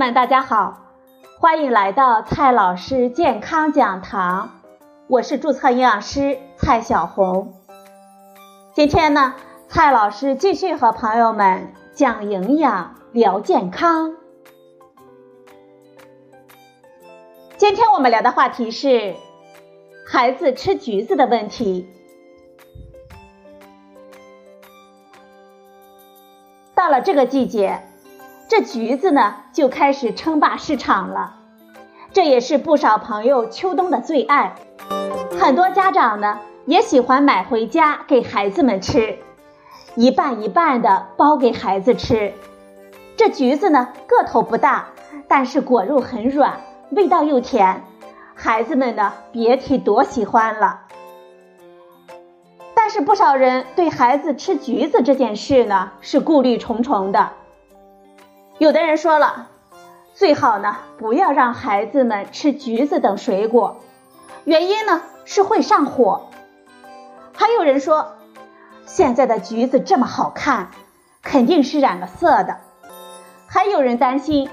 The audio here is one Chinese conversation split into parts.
们，大家好，欢迎来到蔡老师健康讲堂，我是注册营养师蔡小红。今天呢，蔡老师继续和朋友们讲营养、聊健康。今天我们聊的话题是孩子吃橘子的问题。到了这个季节，这橘子呢就开始称霸市场了。这也是不少朋友秋冬的最爱。很多家长呢也喜欢买回家给孩子们吃，一半一半的包给孩子吃。这橘子呢个头不大，但是果肉很软。味道又甜，孩子们呢别提多喜欢了。但是不少人对孩子吃橘子这件事呢是顾虑重重的。有的人说了，最好呢不要让孩子们吃橘子等水果，原因呢是会上火。还有人说，现在的橘子这么好看，肯定是染了色的。还有人担心，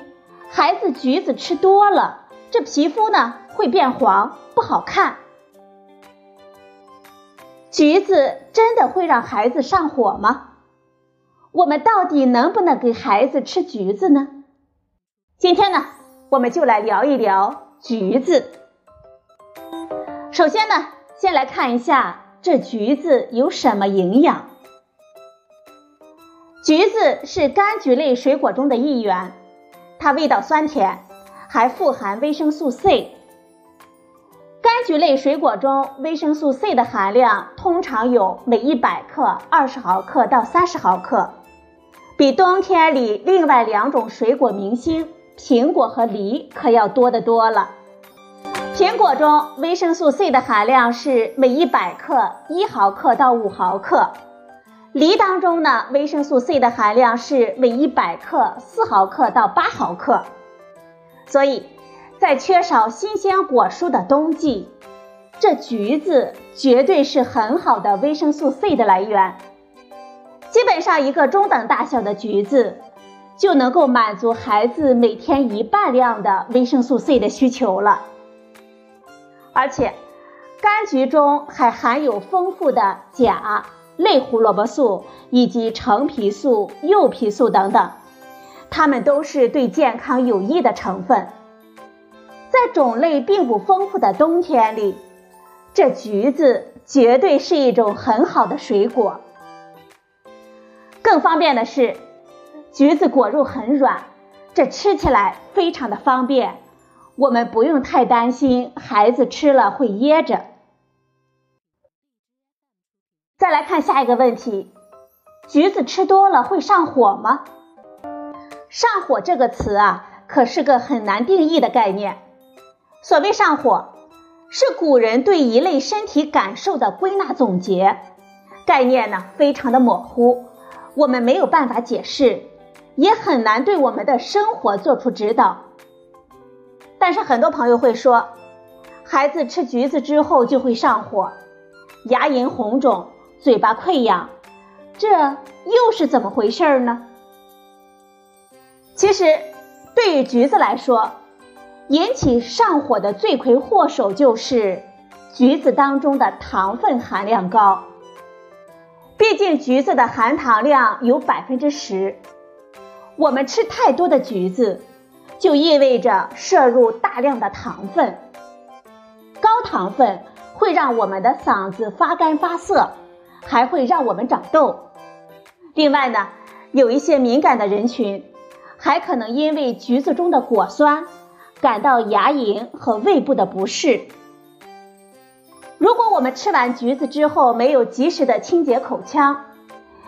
孩子橘子吃多了。这皮肤呢会变黄，不好看。橘子真的会让孩子上火吗？我们到底能不能给孩子吃橘子呢？今天呢，我们就来聊一聊橘子。首先呢，先来看一下这橘子有什么营养。橘子是柑橘类水果中的一员，它味道酸甜。还富含维生素 C。柑橘类水果中维生素 C 的含量通常有每一百克二十毫克到三十毫克，比冬天里另外两种水果明星苹果和梨可要多得多了。苹果中维生素 C 的含量是每一百克一毫克到五毫克，梨当中呢维生素 C 的含量是每一百克四毫克到八毫克。所以，在缺少新鲜果蔬的冬季，这橘子绝对是很好的维生素 C 的来源。基本上，一个中等大小的橘子就能够满足孩子每天一半量的维生素 C 的需求了。而且，柑橘中还含有丰富的钾、类胡萝卜素以及橙皮素、柚皮素等等。它们都是对健康有益的成分，在种类并不丰富的冬天里，这橘子绝对是一种很好的水果。更方便的是，橘子果肉很软，这吃起来非常的方便，我们不用太担心孩子吃了会噎着。再来看下一个问题，橘子吃多了会上火吗？上火这个词啊，可是个很难定义的概念。所谓上火，是古人对一类身体感受的归纳总结，概念呢非常的模糊，我们没有办法解释，也很难对我们的生活做出指导。但是很多朋友会说，孩子吃橘子之后就会上火，牙龈红肿，嘴巴溃疡，这又是怎么回事呢？其实，对于橘子来说，引起上火的罪魁祸首就是橘子当中的糖分含量高。毕竟橘子的含糖量有百分之十，我们吃太多的橘子，就意味着摄入大量的糖分。高糖分会让我们的嗓子发干发涩，还会让我们长痘。另外呢，有一些敏感的人群。还可能因为橘子中的果酸，感到牙龈和胃部的不适。如果我们吃完橘子之后没有及时的清洁口腔，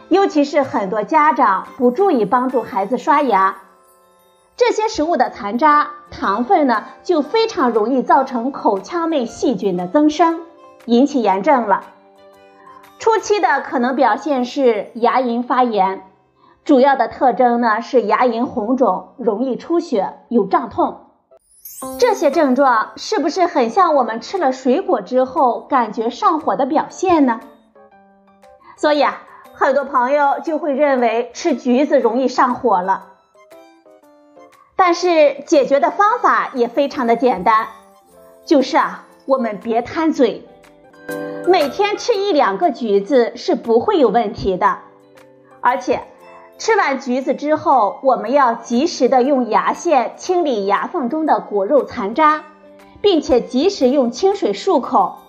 尤其是很多家长不注意帮助孩子刷牙，这些食物的残渣、糖分呢，就非常容易造成口腔内细菌的增生，引起炎症了。初期的可能表现是牙龈发炎。主要的特征呢是牙龈红肿、容易出血、有胀痛，这些症状是不是很像我们吃了水果之后感觉上火的表现呢？所以啊，很多朋友就会认为吃橘子容易上火了。但是解决的方法也非常的简单，就是啊，我们别贪嘴，每天吃一两个橘子是不会有问题的。而且，吃完橘子之后，我们要及时的用牙线清理牙缝中的果肉残渣，并且及时用清水漱口。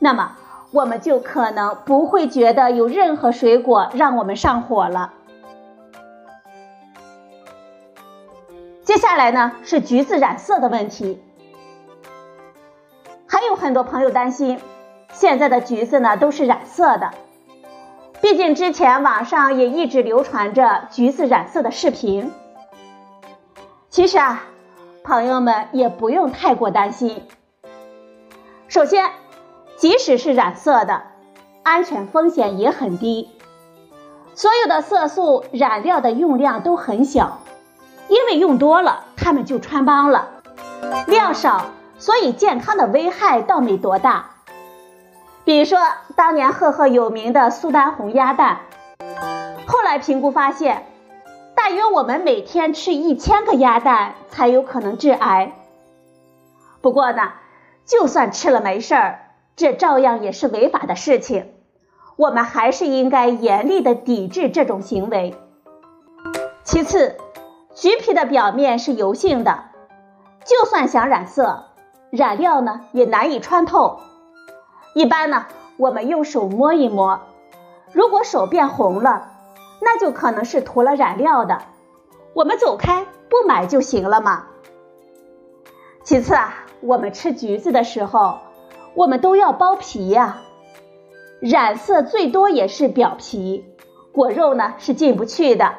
那么，我们就可能不会觉得有任何水果让我们上火了。接下来呢是橘子染色的问题，还有很多朋友担心，现在的橘子呢都是染色的。毕竟之前网上也一直流传着橘子染色的视频。其实啊，朋友们也不用太过担心。首先，即使是染色的，安全风险也很低。所有的色素染料的用量都很小，因为用多了它们就穿帮了；量少，所以健康的危害倒没多大。比如说，当年赫赫有名的苏丹红鸭蛋，后来评估发现，大约我们每天吃一千个鸭蛋才有可能致癌。不过呢，就算吃了没事儿，这照样也是违法的事情，我们还是应该严厉的抵制这种行为。其次，橘皮的表面是油性的，就算想染色，染料呢也难以穿透。一般呢，我们用手摸一摸，如果手变红了，那就可能是涂了染料的，我们走开不买就行了嘛。其次啊，我们吃橘子的时候，我们都要剥皮呀，染色最多也是表皮，果肉呢是进不去的，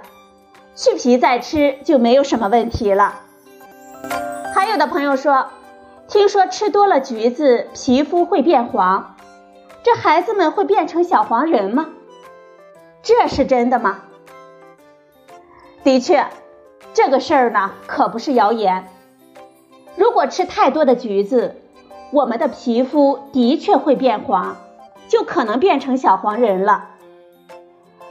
去皮再吃就没有什么问题了。还有的朋友说。听说吃多了橘子，皮肤会变黄，这孩子们会变成小黄人吗？这是真的吗？的确，这个事儿呢可不是谣言。如果吃太多的橘子，我们的皮肤的确会变黄，就可能变成小黄人了。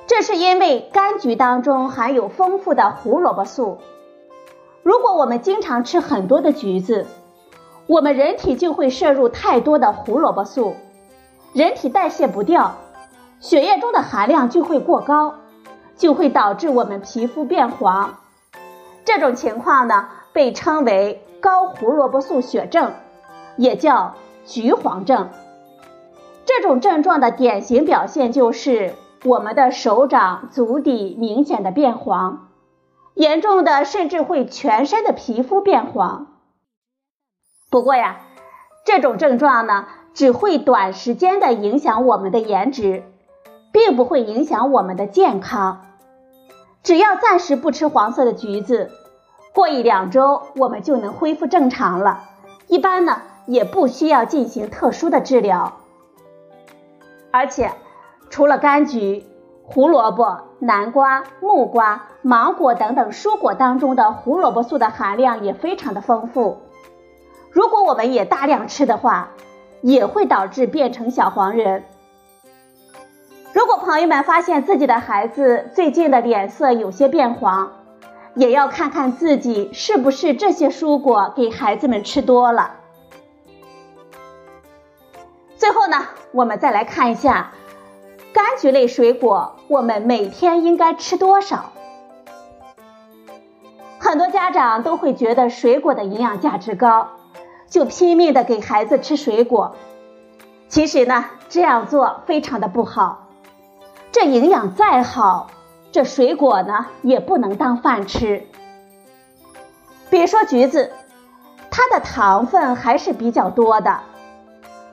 这是因为柑橘当中含有丰富的胡萝卜素。如果我们经常吃很多的橘子，我们人体就会摄入太多的胡萝卜素，人体代谢不掉，血液中的含量就会过高，就会导致我们皮肤变黄。这种情况呢，被称为高胡萝卜素血症，也叫橘黄症。这种症状的典型表现就是我们的手掌、足底明显的变黄，严重的甚至会全身的皮肤变黄。不过呀，这种症状呢，只会短时间的影响我们的颜值，并不会影响我们的健康。只要暂时不吃黄色的橘子，过一两周我们就能恢复正常了。一般呢，也不需要进行特殊的治疗。而且，除了柑橘、胡萝卜、南瓜、木瓜、芒果等等蔬果当中的胡萝卜素的含量也非常的丰富。如果我们也大量吃的话，也会导致变成小黄人。如果朋友们发现自己的孩子最近的脸色有些变黄，也要看看自己是不是这些蔬果给孩子们吃多了。最后呢，我们再来看一下柑橘类水果，我们每天应该吃多少？很多家长都会觉得水果的营养价值高。就拼命的给孩子吃水果，其实呢，这样做非常的不好。这营养再好，这水果呢也不能当饭吃。比如说橘子，它的糖分还是比较多的。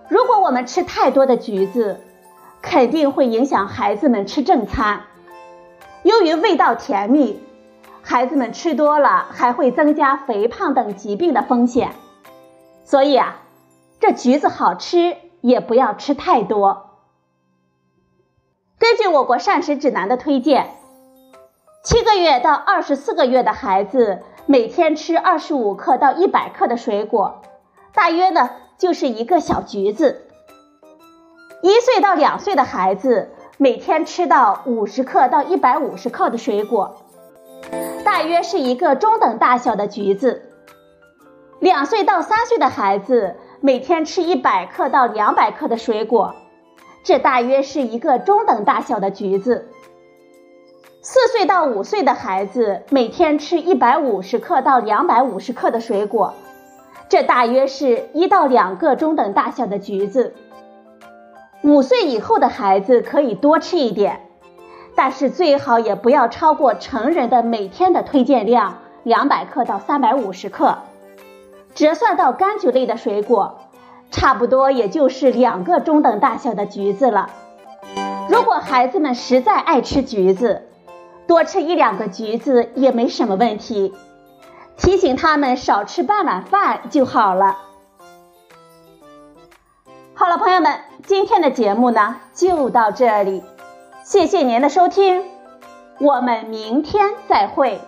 如果我们吃太多的橘子，肯定会影响孩子们吃正餐。由于味道甜蜜，孩子们吃多了还会增加肥胖等疾病的风险。所以啊，这橘子好吃，也不要吃太多。根据我国膳食指南的推荐，七个月到二十四个月的孩子每天吃二十五克到一百克的水果，大约呢就是一个小橘子。一岁到两岁的孩子每天吃到五十克到一百五十克的水果。大约是一个中等大小的橘子。两岁到三岁的孩子每天吃一百克到两百克的水果，这大约是一个中等大小的橘子。四岁到五岁的孩子每天吃一百五十克到两百五十克的水果，这大约是一到两个中等大小的橘子。五岁以后的孩子可以多吃一点。但是最好也不要超过成人的每天的推荐量两百克到三百五十克，折算到柑橘类的水果，差不多也就是两个中等大小的橘子了。如果孩子们实在爱吃橘子，多吃一两个橘子也没什么问题，提醒他们少吃半碗饭就好了。好了，朋友们，今天的节目呢就到这里。谢谢您的收听，我们明天再会。